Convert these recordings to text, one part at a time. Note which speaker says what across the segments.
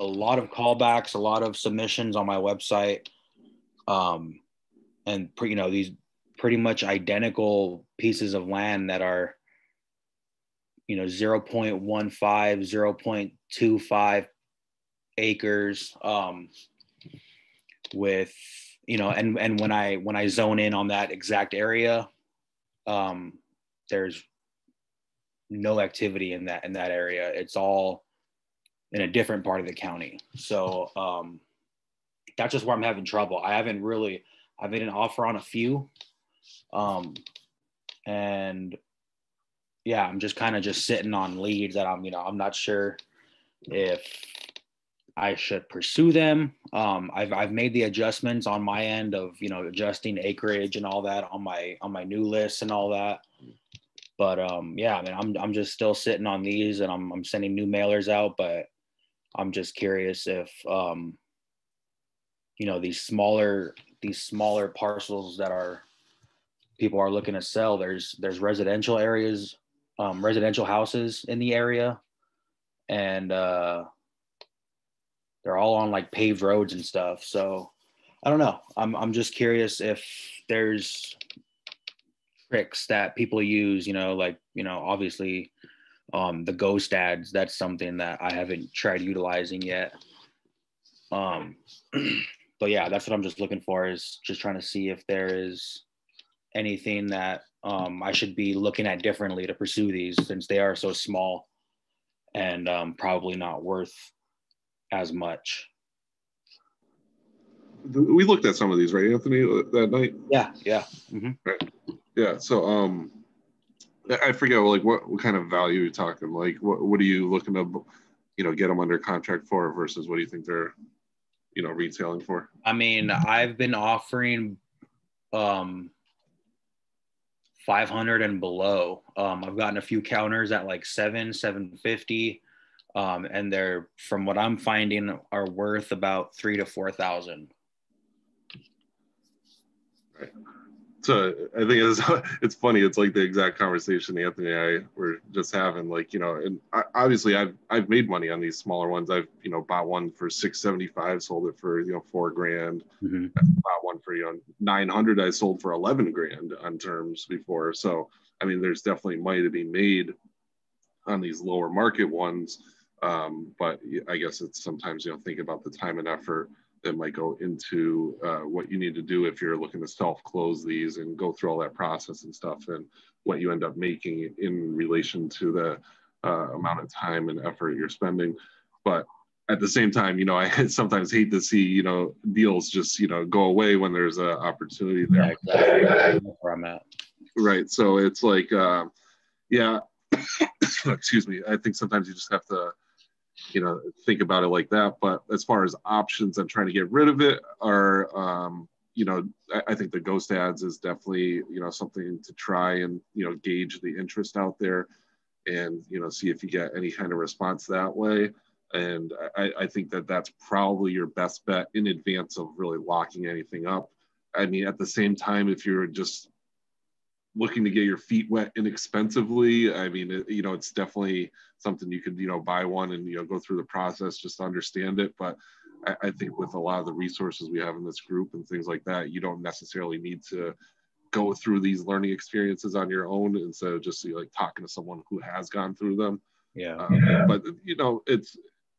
Speaker 1: a lot of callbacks, a lot of submissions on my website, um, and you know these pretty much identical pieces of land that are you know 0.15 0.25 acres um, with you know and and when i when i zone in on that exact area um, there's no activity in that in that area. It's all in a different part of the county. So um, that's just where I'm having trouble. I haven't really, I've made an offer on a few. Um, and yeah, I'm just kind of just sitting on leads that I'm, you know, I'm not sure if I should pursue them. Um, I've, I've made the adjustments on my end of, you know, adjusting acreage and all that on my, on my new list and all that. But um, yeah, I mean, I'm, I'm just still sitting on these and I'm, I'm sending new mailers out, but I'm just curious if um, you know these smaller these smaller parcels that are people are looking to sell. There's there's residential areas, um, residential houses in the area, and uh, they're all on like paved roads and stuff. So I don't know. I'm I'm just curious if there's tricks that people use. You know, like you know, obviously um, the ghost ads that's something that i haven't tried utilizing yet um, but yeah that's what i'm just looking for is just trying to see if there is anything that um, i should be looking at differently to pursue these since they are so small and um, probably not worth as much
Speaker 2: we looked at some of these right anthony that night
Speaker 1: yeah yeah
Speaker 2: mm-hmm. right. yeah so um I forget like what, what kind of value you're talking. Like what what are you looking to, you know, get them under contract for versus what do you think they're, you know, retailing for?
Speaker 1: I mean, I've been offering um 500 and below. Um, I've gotten a few counters at like seven, 750. Um, and they're from what I'm finding are worth about three to four thousand.
Speaker 2: Right so I think it's it's funny. It's like the exact conversation Anthony and I were just having. Like you know, and I, obviously I've I've made money on these smaller ones. I've you know bought one for six seventy five, sold it for you know four grand. Mm-hmm. Bought one for you know nine hundred. I sold for eleven grand on terms before. So I mean, there's definitely money to be made on these lower market ones. Um, but I guess it's sometimes you know think about the time and effort that might go into uh, what you need to do if you're looking to self close these and go through all that process and stuff and what you end up making in relation to the uh, amount of time and effort you're spending. But at the same time you know i sometimes hate to see you know deals just you know go away when there's an opportunity there. Yeah, exactly. where i'm at. Right. So it's like uh, yeah excuse me. I think sometimes you just have to you know think about it like that. But as far as options and trying to get rid of it are um, you know I, I, think the ghost ads is definitely you know something to try and you know gauge the interest out there and you know see if you get any kind of response that way. And I, I think that that's probably your best bet in advance of really locking anything up. I mean at the same time if you're just looking to get your feet wet inexpensively, I mean, it, you know, it's definitely something you could, you know, buy one and, you know, go through the process just to understand it. But I, I think with a lot of the resources we have in this group and things like that, you don't necessarily need to go through these learning experiences on your own instead of just like talking to someone who has gone through them.
Speaker 1: Yeah.
Speaker 2: Um, but you know, it's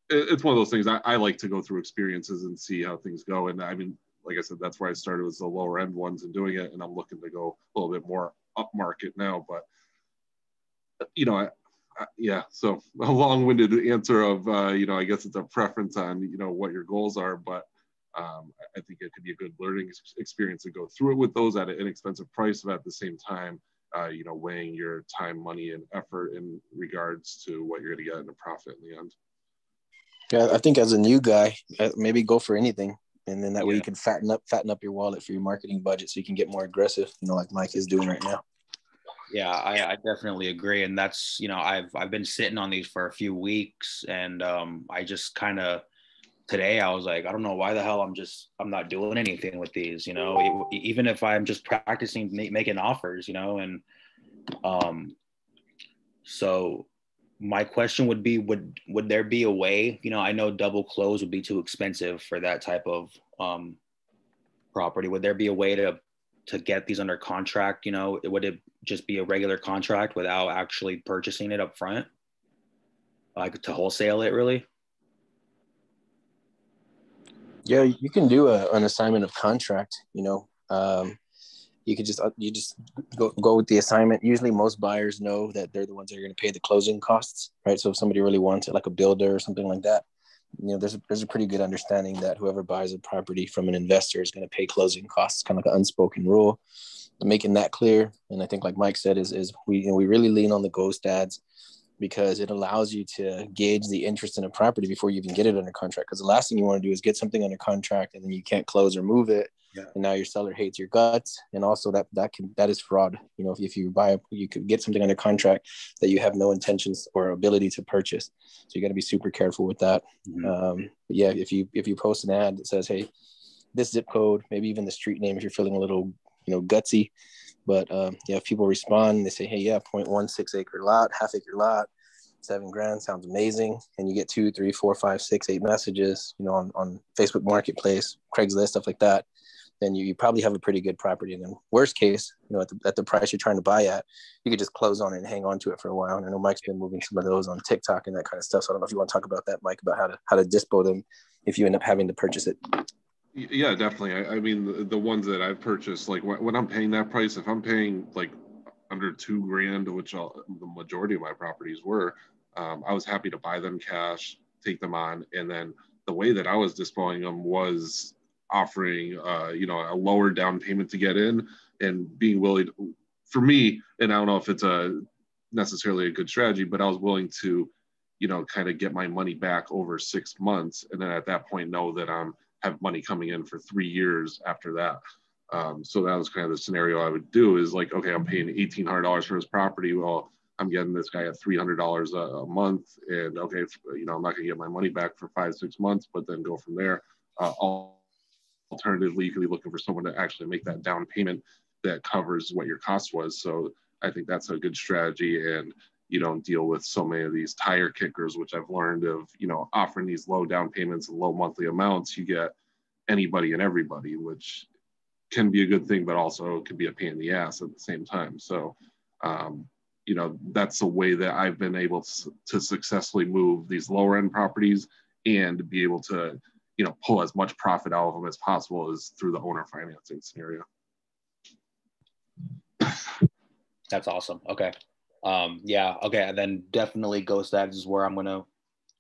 Speaker 2: it's one of those things. I, I like to go through experiences and see how things go. And I mean, like I said, that's where I started with the lower end ones and doing it. And I'm looking to go a little bit more up market now. But you know, I, I, yeah. So a long-winded answer of uh, you know, I guess it's a preference on you know what your goals are, but um, I think it could be a good learning experience to go through it with those at an inexpensive price, but at the same time, uh, you know, weighing your time, money, and effort in regards to what you're going to get in a profit in the end.
Speaker 3: Yeah, I think as a new guy, uh, maybe go for anything, and then that yeah. way you can fatten up, fatten up your wallet for your marketing budget, so you can get more aggressive. You know, like Mike is doing right now.
Speaker 1: Yeah, I, I definitely agree, and that's you know I've I've been sitting on these for a few weeks, and um, I just kind of today I was like, I don't know why the hell I'm just I'm not doing anything with these, you know, it, even if I'm just practicing making offers, you know, and um, so my question would be, would would there be a way, you know, I know double close would be too expensive for that type of um, property. Would there be a way to to get these under contract? You know, would it just be a regular contract without actually purchasing it up front, like to wholesale it, really?
Speaker 3: Yeah, you can do a, an assignment of contract. You know, um, you could just uh, you just go, go with the assignment. Usually, most buyers know that they're the ones that are going to pay the closing costs, right? So if somebody really wants it, like a builder or something like that, you know, there's a, there's a pretty good understanding that whoever buys a property from an investor is going to pay closing costs, kind of like an unspoken rule. Making that clear, and I think, like Mike said, is is we you know, we really lean on the ghost ads because it allows you to gauge the interest in a property before you even get it under contract. Because the last thing you want to do is get something under contract and then you can't close or move it, yeah. and now your seller hates your guts. And also that that can that is fraud. You know, if, if you buy you could get something under contract that you have no intentions or ability to purchase, so you got to be super careful with that. Mm-hmm. Um, but yeah, if you if you post an ad that says, hey, this zip code, maybe even the street name, if you're feeling a little you know gutsy but um, yeah, if people respond, they say, hey, yeah, 0.16 acre lot, half acre lot, seven grand sounds amazing. And you get two, three, four, five, six, eight messages, you know, on, on Facebook Marketplace, Craigslist, stuff like that. Then you, you probably have a pretty good property. And then worst case, you know, at the, at the price you're trying to buy at, you could just close on it and hang on to it for a while. And I know Mike's been moving some of those on TikTok and that kind of stuff. So I don't know if you want to talk about that, Mike, about how to how to dispo them if you end up having to purchase it.
Speaker 2: Yeah, definitely. I, I mean, the, the, ones that I've purchased, like when, I'm paying that price, if I'm paying like under two grand, which I'll, the majority of my properties were, um, I was happy to buy them cash, take them on, and then the way that I was disposing them was offering, uh, you know, a lower down payment to get in, and being willing, to, for me, and I don't know if it's a necessarily a good strategy, but I was willing to, you know, kind of get my money back over six months, and then at that point know that I'm have money coming in for three years after that. Um, so that was kind of the scenario I would do is like, okay, I'm paying eighteen hundred dollars for this property. Well, I'm getting this guy at three hundred dollars a month, and okay, you know, I'm not gonna get my money back for five six months, but then go from there. Uh, alternatively, you could be looking for someone to actually make that down payment that covers what your cost was. So I think that's a good strategy, and you don't deal with so many of these tire kickers, which I've learned of, you know, offering these low down payments and low monthly amounts. You get anybody and everybody, which can be a good thing, but also can be a pain in the ass at the same time. So, um, you know, that's a way that I've been able to, to successfully move these lower end properties and be able to, you know, pull as much profit out of them as possible is through the owner financing scenario.
Speaker 1: That's awesome. Okay. Um, yeah. Okay. then definitely ghost ads is where I'm gonna,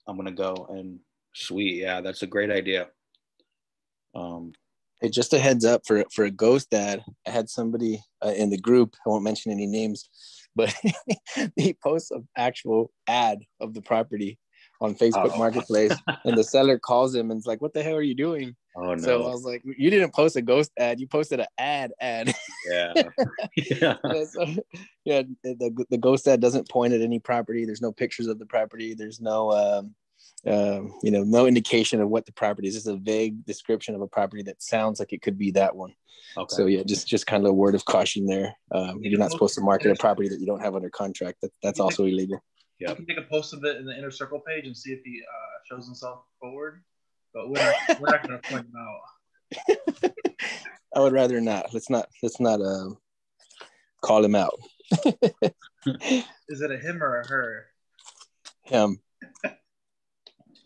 Speaker 1: I'm gonna go. And sweet. Yeah, that's a great idea.
Speaker 3: Um, Hey, just a heads up for for a ghost ad. I had somebody uh, in the group. I won't mention any names, but he posts an actual ad of the property on Facebook oh. Marketplace, and the seller calls him and is like, "What the hell are you doing?" Oh no! So I was like, "You didn't post a ghost ad. You posted an ad ad."
Speaker 1: Yeah. yeah.
Speaker 3: yeah, so, yeah. The the ghost ad doesn't point at any property. There's no pictures of the property. There's no um, um, you know, no indication of what the property is. It's a vague description of a property that sounds like it could be that one. Okay. So yeah, just just kind of a word of caution there. Um, you're not supposed to market a property that you don't have under contract. That, that's also illegal.
Speaker 4: Yeah. You can take a post of it in the inner circle page and see if he uh, shows himself forward, but we're not, we're not going to point him out.
Speaker 3: I would rather not. Let's not. Let's not uh, call him out.
Speaker 4: is it a him or a her?
Speaker 3: him.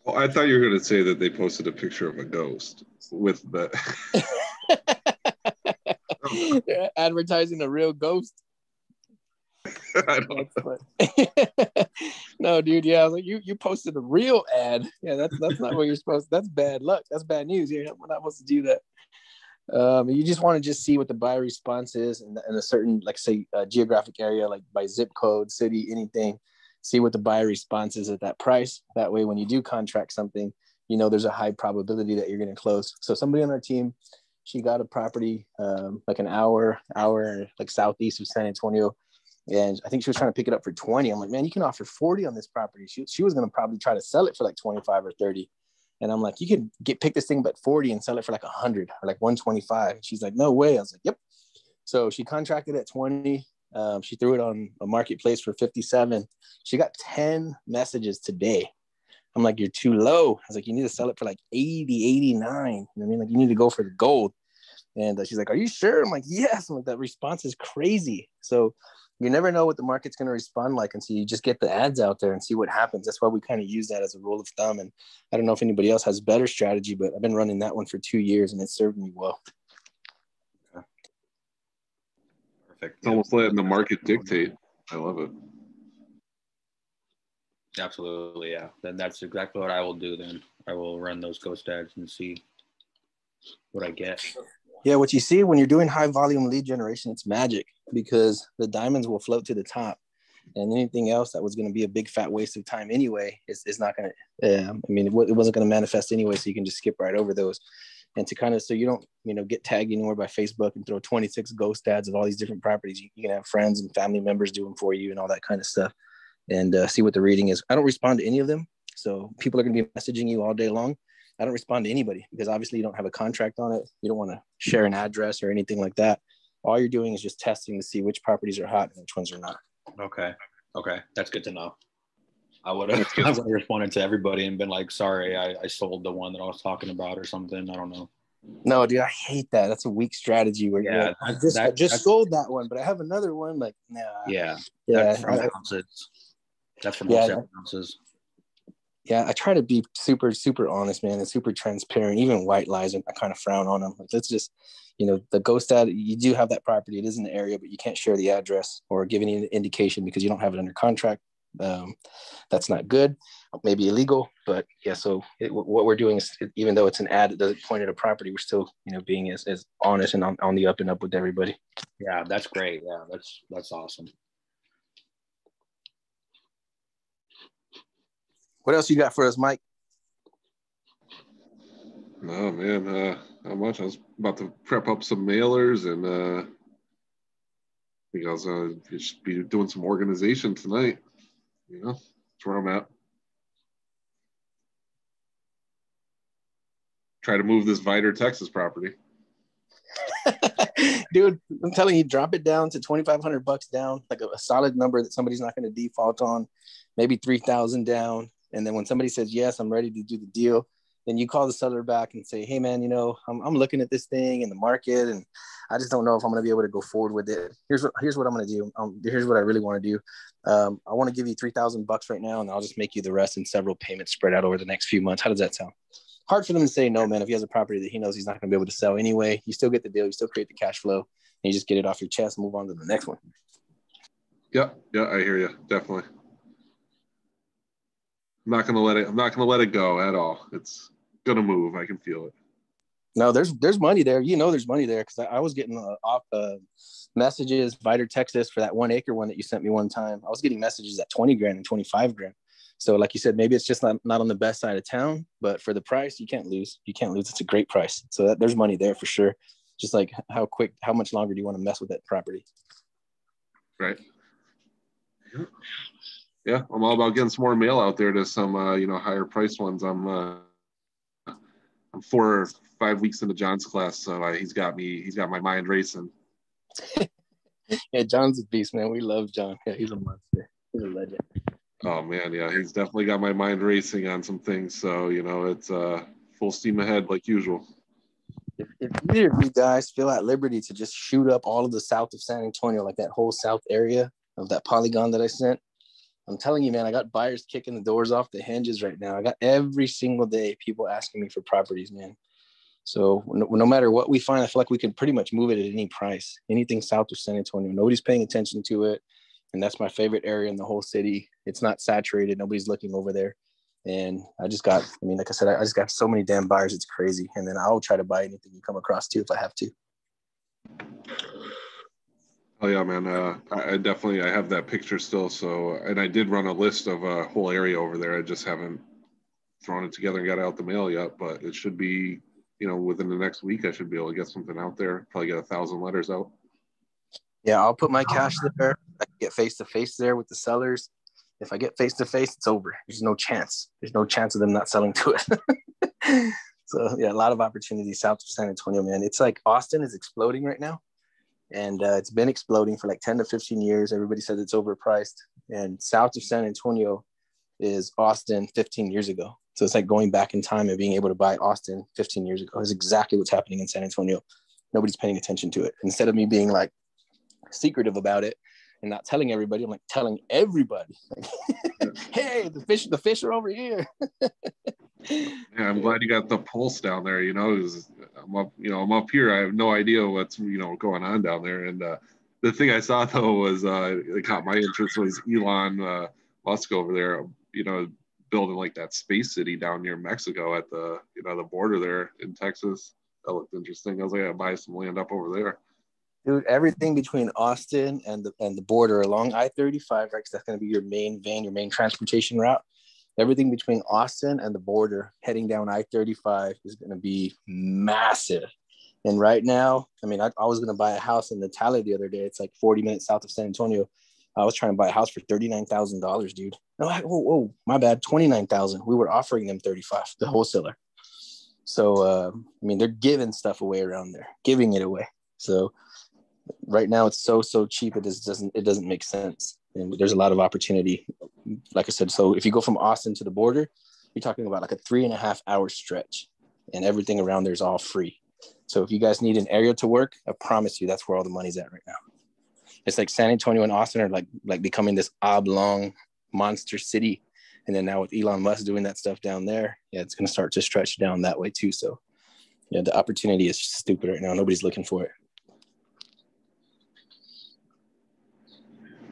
Speaker 2: Well, I thought you were going to say that they posted a picture of a ghost with the.
Speaker 3: They're advertising a real ghost. No, dude. Yeah, I was like, you you posted a real ad. Yeah, that's that's not what you're supposed. To, that's bad luck. That's bad news. You're not, we're not supposed to do that. Um, you just want to just see what the buyer response is in, in a certain, like say, uh, geographic area, like by zip code, city, anything. See what the buyer response is at that price. That way, when you do contract something, you know there's a high probability that you're going to close. So somebody on our team, she got a property um, like an hour, hour like southeast of San Antonio and I think she was trying to pick it up for 20. I'm like, man, you can offer 40 on this property. She, she was going to probably try to sell it for like 25 or 30. And I'm like, you can get pick this thing at 40 and sell it for like 100 or like 125. She's like, no way. I was like, yep. So she contracted at 20. Um, she threw it on a marketplace for 57. She got 10 messages today. I'm like, you're too low. I was like, you need to sell it for like 80, 89. You know I mean? Like, you need to go for the gold. And uh, she's like, are you sure? I'm like, yes. I'm like, that response is crazy. So you never know what the market's going to respond like and so you just get the ads out there and see what happens. That's why we kind of use that as a rule of thumb. And I don't know if anybody else has better strategy, but I've been running that one for two years and it served me well.
Speaker 1: Perfect.
Speaker 2: It's almost letting the market dictate. I love it.
Speaker 1: Absolutely, yeah. Then that's exactly what I will do. Then I will run those ghost ads and see what I get.
Speaker 3: Yeah, what you see when you're doing high volume lead generation, it's magic because the diamonds will float to the top. And anything else that was going to be a big fat waste of time anyway is, is not going to, um, I mean, it, it wasn't going to manifest anyway. So you can just skip right over those. And to kind of, so you don't, you know, get tagged anywhere by Facebook and throw 26 ghost ads of all these different properties. You, you can have friends and family members do them for you and all that kind of stuff and uh, see what the reading is. I don't respond to any of them. So people are going to be messaging you all day long I don't respond to anybody because obviously you don't have a contract on it. You don't want to share an address or anything like that. All you're doing is just testing to see which properties are hot and which ones are not.
Speaker 1: Okay. Okay. That's good to know. I would have I would have responded to everybody and been like, sorry, I, I sold the one that I was talking about or something. I don't know.
Speaker 3: No, dude, I hate that. That's a weak strategy where yeah, like, I just that, I just sold that one, but I have another one. Like, nah.
Speaker 1: Yeah. Yeah. That's from I, houses. That's from yeah, houses
Speaker 3: yeah, I try to be super, super honest, man, and super transparent. Even white lies, I kind of frown on them. Like, let's just, you know, the ghost ad, you do have that property. It is in the area, but you can't share the address or give any indication because you don't have it under contract. Um, that's not good, maybe illegal, but yeah. So it, what we're doing is, even though it's an ad that doesn't point at a property, we're still, you know, being as, as honest and on, on the up and up with everybody.
Speaker 1: Yeah, that's great. Yeah, that's that's awesome.
Speaker 3: What else you got for us, Mike?
Speaker 2: No, man, uh, not much. I was about to prep up some mailers and uh, I think I was uh, just be doing some organization tonight. You know, that's where I'm at. Try to move this Vidor, Texas property.
Speaker 3: Dude, I'm telling you, drop it down to 2,500 bucks down, like a, a solid number that somebody's not going to default on, maybe 3,000 down and then when somebody says, yes, I'm ready to do the deal, then you call the seller back and say, hey, man, you know, I'm, I'm looking at this thing in the market and I just don't know if I'm going to be able to go forward with it. Here's what, here's what I'm going to do. Um, here's what I really want to do. Um, I want to give you 3000 bucks right now and I'll just make you the rest in several payments spread out over the next few months. How does that sound? Hard for them to say no, man. If he has a property that he knows he's not going to be able to sell anyway, you still get the deal. You still create the cash flow and you just get it off your chest move on to the next one.
Speaker 2: Yeah. Yeah. I hear you. Definitely. I'm not gonna let it. I'm not gonna let it go at all. It's gonna move. I can feel it.
Speaker 3: No, there's there's money there. You know, there's money there because I, I, was getting uh, off uh, messages, Vidor Texas, for that one acre one that you sent me one time. I was getting messages at 20 grand and 25 grand. So, like you said, maybe it's just not, not on the best side of town, but for the price, you can't lose. You can't lose. It's a great price. So that, there's money there for sure. Just like how quick, how much longer do you want to mess with that property?
Speaker 2: Right yeah, I'm all about getting some more mail out there to some uh, you know higher priced ones. I'm uh, I'm four or five weeks into John's class, so uh, he's got me. He's got my mind racing.
Speaker 3: yeah, John's a beast, man. We love John. Yeah, he's a monster. He's a legend.
Speaker 2: Oh man, yeah, he's definitely got my mind racing on some things. So you know, it's uh, full steam ahead like usual.
Speaker 3: If, if either of you guys feel at liberty to just shoot up all of the south of San Antonio, like that whole south area of that polygon that I sent, I'm telling you, man, I got buyers kicking the doors off the hinges right now. I got every single day people asking me for properties, man. So no, no, matter what we find, I feel like we can pretty much move it at any price. Anything south of San Antonio, nobody's paying attention to it, and that's my favorite area in the whole city. It's not saturated. Nobody's looking over there, and I just got. I mean, like I said, I just got so many damn buyers. It's crazy. And then I'll try to buy anything you come across too if I have to.
Speaker 2: Oh yeah, man. Uh, I, definitely I have that picture still. So, and I did run a list of a whole area over there. I just haven't thrown it together and got out the mail yet, but it should be, you know, within the next week. I should be able to get something out there. Probably get a thousand letters out.
Speaker 3: Yeah, I'll put my cash there. I get face to face there with the sellers. If I get face to face, it's over. There's no chance. There's no chance of them not selling to it. so yeah, a lot of opportunities south of San Antonio, man. It's like Austin is exploding right now and uh, it's been exploding for like 10 to 15 years. Everybody says it's overpriced. And south of San Antonio is Austin 15 years ago. So it's like going back in time and being able to buy Austin 15 years ago is exactly what's happening in San Antonio. Nobody's paying attention to it. Instead of me being like secretive about it and not telling everybody, I'm like telling everybody, like, hey, the fish, the fish are over here.
Speaker 2: yeah, I'm glad you got the pulse down there. You know, I'm up, you know, I'm up here. I have no idea what's you know going on down there. And uh, the thing I saw though was uh, it caught my interest was Elon uh, Musk over there. You know, building like that space city down near Mexico at the you know the border there in Texas. That looked interesting. I was like, I buy some land up over there.
Speaker 3: Dude, everything between Austin and the and the border along I-35, right? Because that's going to be your main vein, your main transportation route everything between Austin and the border heading down I 35 is going to be massive. And right now, I mean, I, I was going to buy a house in Natalia the other day. It's like 40 minutes south of San Antonio. I was trying to buy a house for $39,000, dude. No, I, whoa, whoa, my bad, 29,000. We were offering them 35, the wholesaler. So, uh, I mean, they're giving stuff away around there, giving it away. So right now it's so, so cheap. It just doesn't, it doesn't make sense and there's a lot of opportunity. Like I said, so if you go from Austin to the border, you're talking about like a three and a half hour stretch, and everything around there is all free. So if you guys need an area to work, I promise you that's where all the money's at right now. It's like San Antonio and Austin are like like becoming this oblong monster city, and then now with Elon Musk doing that stuff down there, yeah, it's to start to stretch down that way too. So yeah, the opportunity is stupid right now. Nobody's looking for it.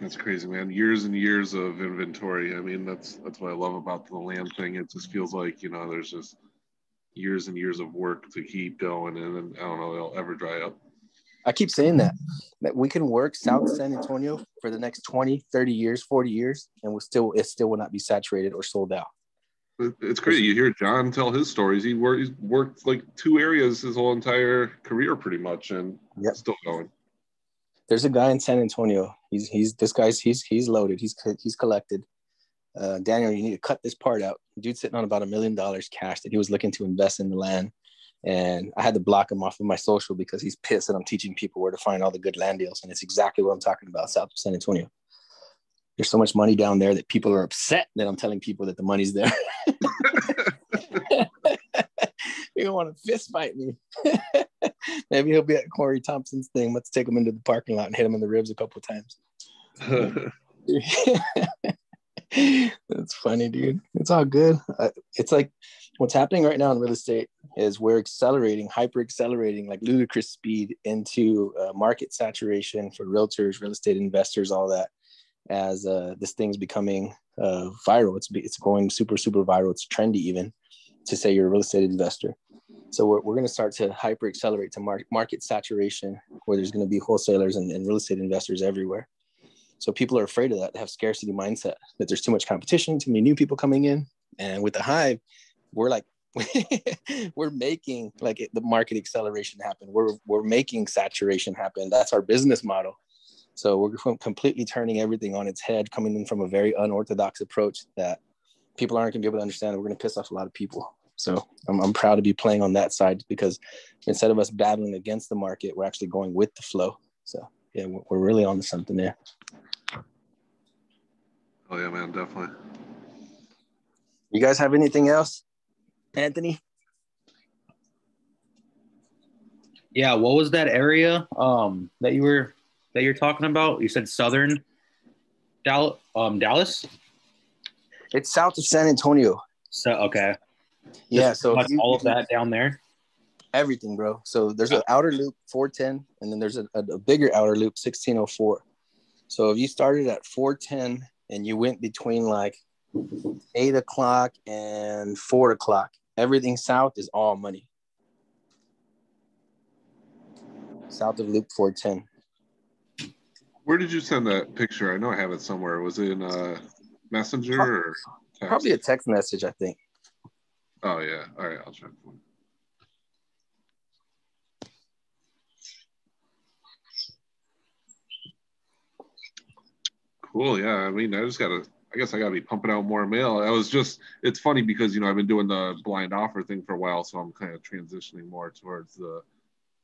Speaker 2: That's crazy, man. Years and years of inventory. I mean, that's that's what I love about the land thing. It just feels like you know, there's just years and years of work to keep going, and then I don't know, it'll ever dry up.
Speaker 3: I keep saying that that we can work South San Antonio for the next 20, 30 years, 40 years, and we'll still it still will not be saturated or sold out.
Speaker 2: It's crazy. You hear John tell his stories. He worked, worked like two areas his whole entire career, pretty much, and yep. still going
Speaker 3: there's a guy in San Antonio. He's he's this guy's he's he's loaded. He's he's collected. Uh, Daniel, you need to cut this part out. Dude sitting on about a million dollars cash that he was looking to invest in the land. And I had to block him off of my social because he's pissed that I'm teaching people where to find all the good land deals. And it's exactly what I'm talking about, south of San Antonio. There's so much money down there that people are upset that I'm telling people that the money's there. don't want to fist fight me. Maybe he'll be at Corey Thompson's thing. Let's take him into the parking lot and hit him in the ribs a couple times. That's funny, dude. It's all good. It's like what's happening right now in real estate is we're accelerating, hyper accelerating, like ludicrous speed into uh, market saturation for realtors, real estate investors, all that. As uh, this thing's becoming uh, viral, it's it's going super super viral. It's trendy even to say you're a real estate investor. So we're, we're going to start to hyper accelerate to market, market saturation where there's going to be wholesalers and, and real estate investors everywhere. So people are afraid of that. They have scarcity mindset that there's too much competition, too many new people coming in. And with the hive, we're like, we're making like the market acceleration happen. We're, we're making saturation happen. That's our business model. So we're completely turning everything on its head, coming in from a very unorthodox approach that people aren't going to be able to understand. We're going to piss off a lot of people. So I'm, I'm proud to be playing on that side because instead of us battling against the market, we're actually going with the flow. So yeah, we're really on to something there.
Speaker 2: Oh yeah, man, definitely.
Speaker 3: You guys have anything else, Anthony?
Speaker 1: Yeah, what was that area um, that you were that you're talking about? You said southern Dallas. Um, Dallas.
Speaker 3: It's south of San Antonio.
Speaker 1: So okay,
Speaker 3: Yeah,
Speaker 1: Just
Speaker 3: so you-
Speaker 1: all of that down there.
Speaker 3: everything, bro. So there's an outer loop 410, and then there's a, a, a bigger outer loop 1604. So if you started at 410 and you went between like eight o'clock and four o'clock, everything south is all money. South of Loop 410.
Speaker 2: Where did you send that picture? I know I have it somewhere. Was it in uh, Messenger or text?
Speaker 3: Probably a text message, I think.
Speaker 2: Oh yeah. All right, I'll check. for it. Cool. Yeah. I mean, I just gotta. I guess I gotta be pumping out more mail. I was just. It's funny because you know I've been doing the blind offer thing for a while, so I'm kind of transitioning more towards the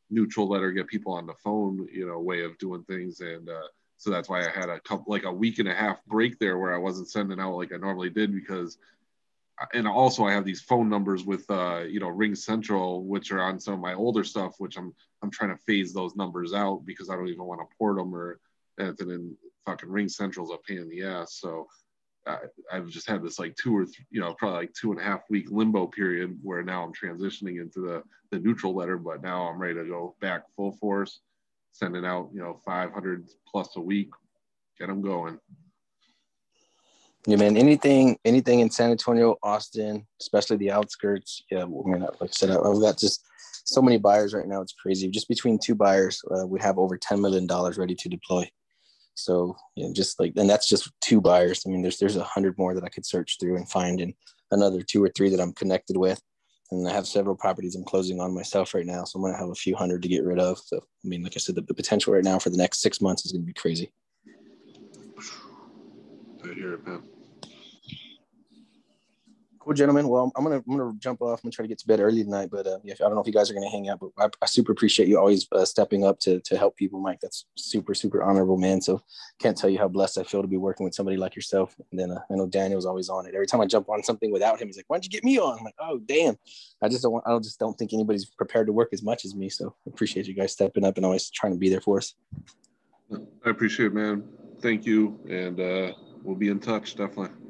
Speaker 2: neutral letter, get people on the phone, you know, way of doing things, and uh, so that's why I had a couple like a week and a half break there where I wasn't sending out like I normally did because and also I have these phone numbers with uh you know Ring Central which are on some of my older stuff which I'm I'm trying to phase those numbers out because I don't even want to port them or anything. And fucking Ring Central's a pain in the ass. So I, I've just had this like two or th- you know probably like two and a half week limbo period where now I'm transitioning into the the neutral letter but now I'm ready to go back full force sending out you know 500 plus a week get them going
Speaker 3: Yeah, man. Anything, anything in San Antonio, Austin, especially the outskirts. Yeah, I mean, like I said, I've got just so many buyers right now. It's crazy. Just between two buyers, uh, we have over ten million dollars ready to deploy. So, you know, just like, and that's just two buyers. I mean, there's there's a hundred more that I could search through and find, and another two or three that I'm connected with. And I have several properties I'm closing on myself right now, so I'm gonna have a few hundred to get rid of. So, I mean, like I said, the, the potential right now for the next six months is gonna be crazy.
Speaker 2: I hear it man
Speaker 3: Cool, gentlemen. Well, I'm gonna I'm gonna jump off. I'm gonna try to get to bed early tonight, but uh, yeah, I don't know if you guys are gonna hang out, but I, I super appreciate you always uh, stepping up to to help people, Mike. That's super super honorable, man. So can't tell you how blessed I feel to be working with somebody like yourself. And then uh, I know Daniel's always on it. Every time I jump on something without him, he's like, "Why'd you get me on?" I'm like, "Oh, damn." I just don't want, I don't just don't think anybody's prepared to work as much as me. So appreciate you guys stepping up and always trying to be there for us.
Speaker 2: I appreciate it, man. Thank you, and uh, we'll be in touch definitely.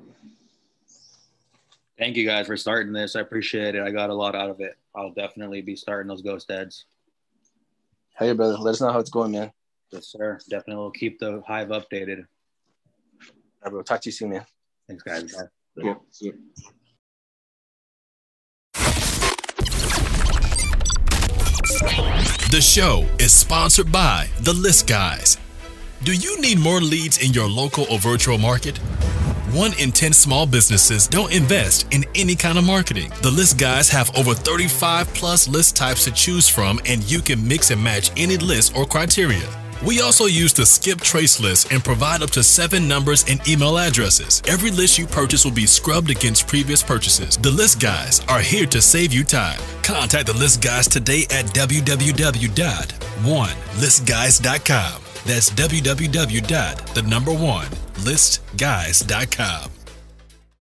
Speaker 1: Thank you guys for starting this. I appreciate it. I got a lot out of it. I'll definitely be starting those ghost ads.
Speaker 3: Hey, brother, let us know how it's going, man.
Speaker 1: Yes, sir. Definitely will keep the hive updated.
Speaker 3: All right, bro. Talk to you soon, man.
Speaker 1: Thanks, guys. Bye.
Speaker 2: Cool. So-
Speaker 5: The show is sponsored by The List Guys. Do you need more leads in your local or virtual market? One in 10 small businesses don't invest in any kind of marketing. The List Guys have over 35 plus list types to choose from, and you can mix and match any list or criteria. We also use the skip trace list and provide up to seven numbers and email addresses. Every list you purchase will be scrubbed against previous purchases. The List Guys are here to save you time. Contact the List Guys today at www.onelistguys.com. That's www.thenumber1listguys.com.